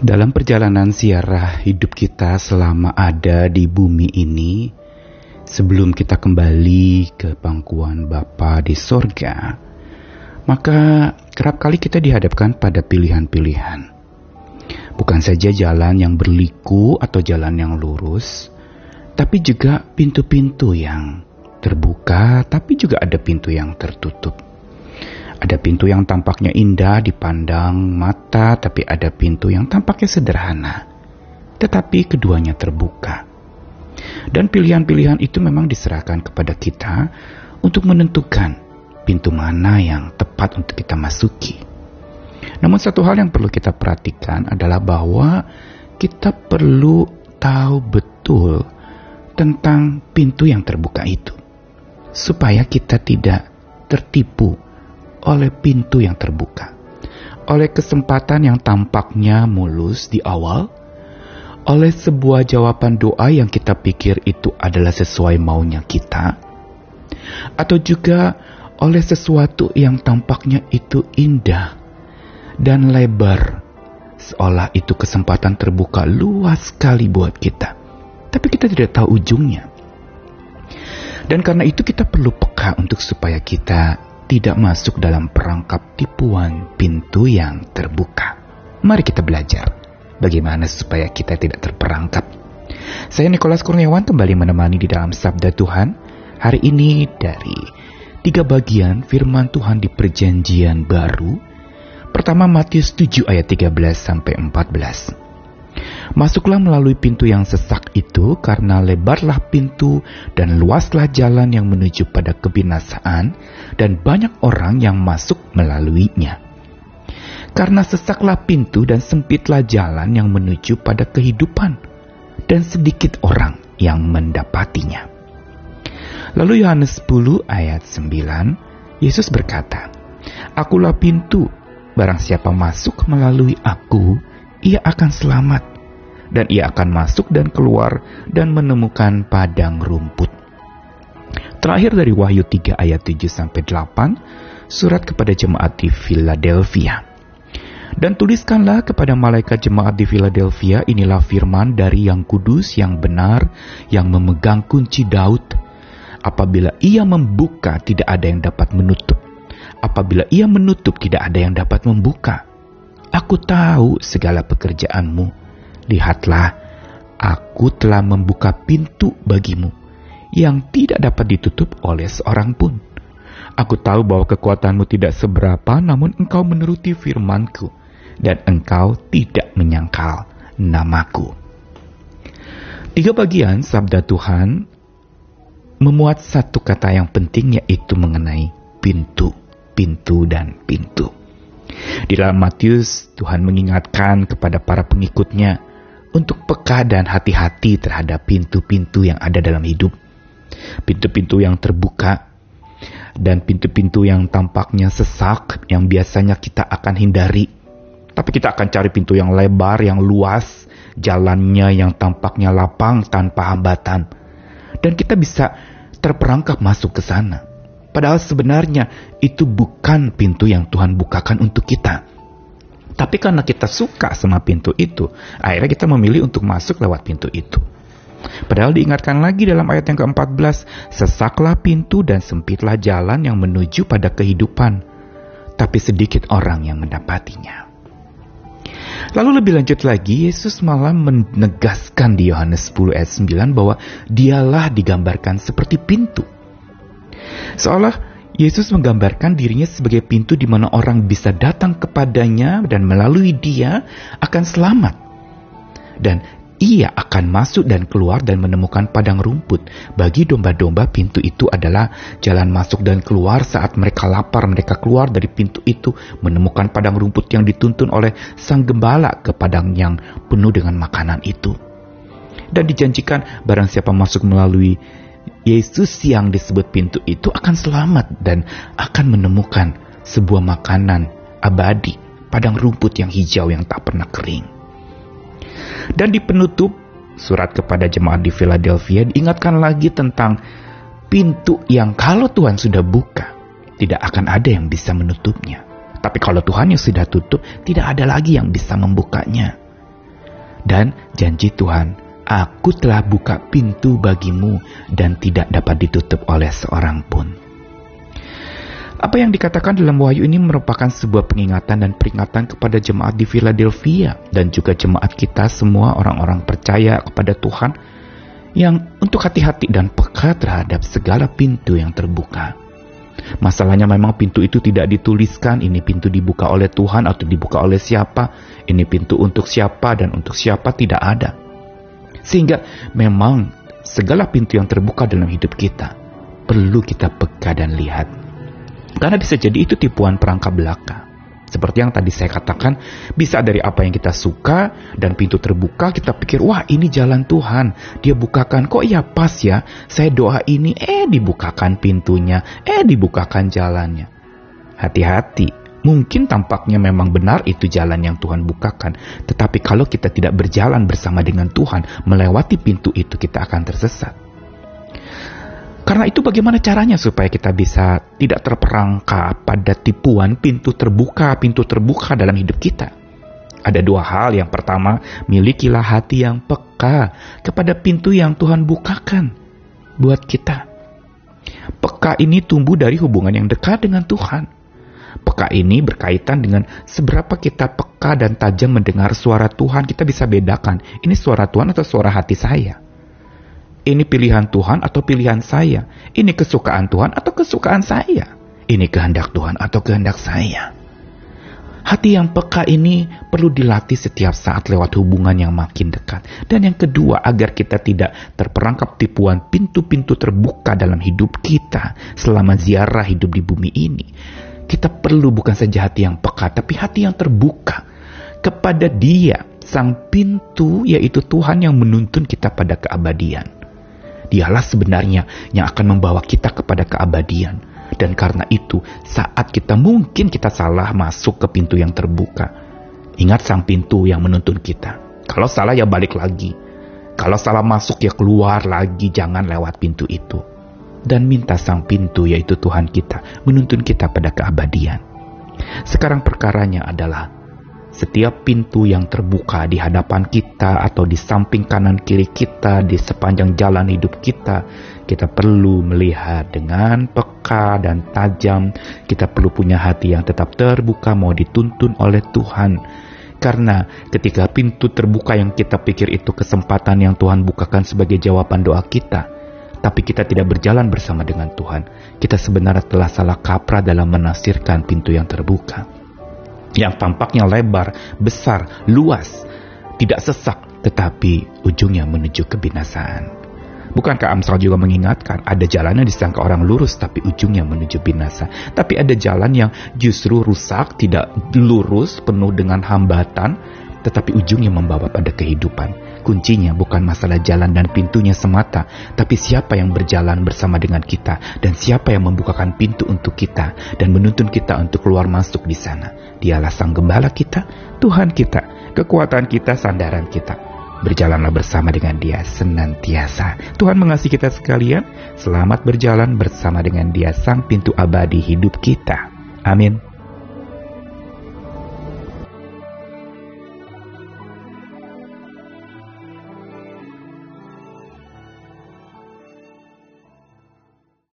Dalam perjalanan siarah hidup kita selama ada di bumi ini, sebelum kita kembali ke pangkuan Bapa di sorga, maka kerap kali kita dihadapkan pada pilihan-pilihan. Bukan saja jalan yang berliku atau jalan yang lurus, tapi juga pintu-pintu yang terbuka, tapi juga ada pintu yang tertutup. Ada pintu yang tampaknya indah dipandang mata, tapi ada pintu yang tampaknya sederhana. Tetapi keduanya terbuka. Dan pilihan-pilihan itu memang diserahkan kepada kita untuk menentukan pintu mana yang tepat untuk kita masuki. Namun satu hal yang perlu kita perhatikan adalah bahwa kita perlu tahu betul tentang pintu yang terbuka itu. Supaya kita tidak tertipu oleh pintu yang terbuka, oleh kesempatan yang tampaknya mulus di awal, oleh sebuah jawaban doa yang kita pikir itu adalah sesuai maunya kita, atau juga oleh sesuatu yang tampaknya itu indah dan lebar, seolah itu kesempatan terbuka luas sekali buat kita, tapi kita tidak tahu ujungnya. Dan karena itu kita perlu peka untuk supaya kita tidak masuk dalam perangkap tipuan pintu yang terbuka. Mari kita belajar bagaimana supaya kita tidak terperangkap. Saya Nikolas Kurniawan kembali menemani di dalam Sabda Tuhan hari ini dari tiga bagian firman Tuhan di Perjanjian Baru. Pertama Matius 7 ayat 13 sampai 14. Masuklah melalui pintu yang sesak itu karena lebarlah pintu dan luaslah jalan yang menuju pada kebinasaan dan banyak orang yang masuk melaluinya. Karena sesaklah pintu dan sempitlah jalan yang menuju pada kehidupan dan sedikit orang yang mendapatinya. Lalu Yohanes 10 ayat 9, Yesus berkata, Akulah pintu, barang siapa masuk melalui aku, ia akan selamat dan ia akan masuk dan keluar dan menemukan padang rumput. Terakhir dari Wahyu 3 ayat 7 sampai 8, surat kepada jemaat di Philadelphia. Dan tuliskanlah kepada malaikat jemaat di Philadelphia inilah firman dari yang kudus, yang benar, yang memegang kunci Daud. Apabila ia membuka, tidak ada yang dapat menutup. Apabila ia menutup, tidak ada yang dapat membuka. Aku tahu segala pekerjaanmu Lihatlah, aku telah membuka pintu bagimu yang tidak dapat ditutup oleh seorang pun. Aku tahu bahwa kekuatanmu tidak seberapa, namun engkau menuruti firmanku, dan engkau tidak menyangkal namaku. Tiga bagian sabda Tuhan memuat satu kata yang penting yaitu mengenai pintu, pintu dan pintu. Di dalam Matius, Tuhan mengingatkan kepada para pengikutnya untuk peka dan hati-hati terhadap pintu-pintu yang ada dalam hidup. Pintu-pintu yang terbuka dan pintu-pintu yang tampaknya sesak yang biasanya kita akan hindari. Tapi kita akan cari pintu yang lebar, yang luas, jalannya yang tampaknya lapang tanpa hambatan. Dan kita bisa terperangkap masuk ke sana. Padahal sebenarnya itu bukan pintu yang Tuhan bukakan untuk kita tapi karena kita suka sama pintu itu, akhirnya kita memilih untuk masuk lewat pintu itu. Padahal diingatkan lagi dalam ayat yang ke-14, sesaklah pintu dan sempitlah jalan yang menuju pada kehidupan, tapi sedikit orang yang mendapatinya. Lalu lebih lanjut lagi, Yesus malah menegaskan di Yohanes 10 ayat 9 bahwa dialah digambarkan seperti pintu. Seolah Yesus menggambarkan dirinya sebagai pintu di mana orang bisa datang kepadanya dan melalui dia akan selamat. Dan ia akan masuk dan keluar dan menemukan padang rumput. Bagi domba-domba pintu itu adalah jalan masuk dan keluar saat mereka lapar. Mereka keluar dari pintu itu menemukan padang rumput yang dituntun oleh sang gembala ke padang yang penuh dengan makanan itu. Dan dijanjikan barang siapa masuk melalui Yesus yang disebut pintu itu akan selamat dan akan menemukan sebuah makanan abadi, padang rumput yang hijau yang tak pernah kering. Dan di penutup surat kepada jemaat di Philadelphia diingatkan lagi tentang pintu yang kalau Tuhan sudah buka, tidak akan ada yang bisa menutupnya. Tapi kalau Tuhan yang sudah tutup, tidak ada lagi yang bisa membukanya. Dan janji Tuhan, Aku telah buka pintu bagimu dan tidak dapat ditutup oleh seorang pun. Apa yang dikatakan dalam wahyu ini merupakan sebuah pengingatan dan peringatan kepada jemaat di Philadelphia dan juga jemaat kita semua orang-orang percaya kepada Tuhan yang untuk hati-hati dan peka terhadap segala pintu yang terbuka. Masalahnya memang pintu itu tidak dituliskan ini pintu dibuka oleh Tuhan atau dibuka oleh siapa, ini pintu untuk siapa dan untuk siapa tidak ada. Sehingga memang segala pintu yang terbuka dalam hidup kita perlu kita peka dan lihat. Karena bisa jadi itu tipuan perangkap belaka. Seperti yang tadi saya katakan, bisa dari apa yang kita suka dan pintu terbuka kita pikir, wah ini jalan Tuhan. Dia bukakan, kok ya pas ya, saya doa ini, eh dibukakan pintunya, eh dibukakan jalannya. Hati-hati, Mungkin tampaknya memang benar itu jalan yang Tuhan bukakan, tetapi kalau kita tidak berjalan bersama dengan Tuhan, melewati pintu itu kita akan tersesat. Karena itu bagaimana caranya supaya kita bisa tidak terperangkap pada tipuan pintu terbuka, pintu terbuka dalam hidup kita? Ada dua hal. Yang pertama, milikilah hati yang peka kepada pintu yang Tuhan bukakan buat kita. Peka ini tumbuh dari hubungan yang dekat dengan Tuhan. Peka ini berkaitan dengan seberapa kita peka dan tajam mendengar suara Tuhan. Kita bisa bedakan, ini suara Tuhan atau suara hati saya. Ini pilihan Tuhan atau pilihan saya. Ini kesukaan Tuhan atau kesukaan saya. Ini kehendak Tuhan atau kehendak saya. Hati yang peka ini perlu dilatih setiap saat lewat hubungan yang makin dekat. Dan yang kedua, agar kita tidak terperangkap tipuan pintu-pintu terbuka dalam hidup kita selama ziarah hidup di bumi ini kita perlu bukan saja hati yang peka, tapi hati yang terbuka kepada Dia, Sang Pintu, yaitu Tuhan yang menuntun kita pada keabadian. Dialah sebenarnya yang akan membawa kita kepada keabadian. Dan karena itu, saat kita mungkin kita salah masuk ke pintu yang terbuka, ingat sang pintu yang menuntun kita. Kalau salah ya balik lagi. Kalau salah masuk ya keluar lagi, jangan lewat pintu itu dan minta sang pintu yaitu Tuhan kita menuntun kita pada keabadian. Sekarang perkaranya adalah setiap pintu yang terbuka di hadapan kita atau di samping kanan kiri kita di sepanjang jalan hidup kita, kita perlu melihat dengan peka dan tajam. Kita perlu punya hati yang tetap terbuka mau dituntun oleh Tuhan. Karena ketika pintu terbuka yang kita pikir itu kesempatan yang Tuhan bukakan sebagai jawaban doa kita, tapi kita tidak berjalan bersama dengan Tuhan, kita sebenarnya telah salah kaprah dalam menasirkan pintu yang terbuka. Yang tampaknya lebar, besar, luas, tidak sesak, tetapi ujungnya menuju kebinasaan. Bukankah Amsal juga mengingatkan ada jalan yang disangka orang lurus tapi ujungnya menuju binasa. Tapi ada jalan yang justru rusak, tidak lurus, penuh dengan hambatan, tetapi ujungnya membawa pada kehidupan. Kuncinya bukan masalah jalan dan pintunya semata, tapi siapa yang berjalan bersama dengan kita dan siapa yang membukakan pintu untuk kita dan menuntun kita untuk keluar masuk di sana. Dialah sang gembala kita, Tuhan kita, kekuatan kita, sandaran kita. Berjalanlah bersama dengan dia senantiasa. Tuhan mengasihi kita sekalian. Selamat berjalan bersama dengan dia sang pintu abadi hidup kita. Amin.